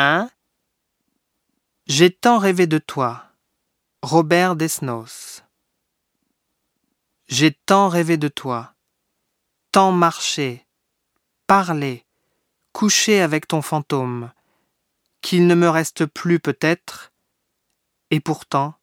1. J'ai tant rêvé de toi. Robert Desnos. J'ai tant rêvé de toi, tant marché, parlé, couché avec ton fantôme, qu'il ne me reste plus peut-être, et pourtant,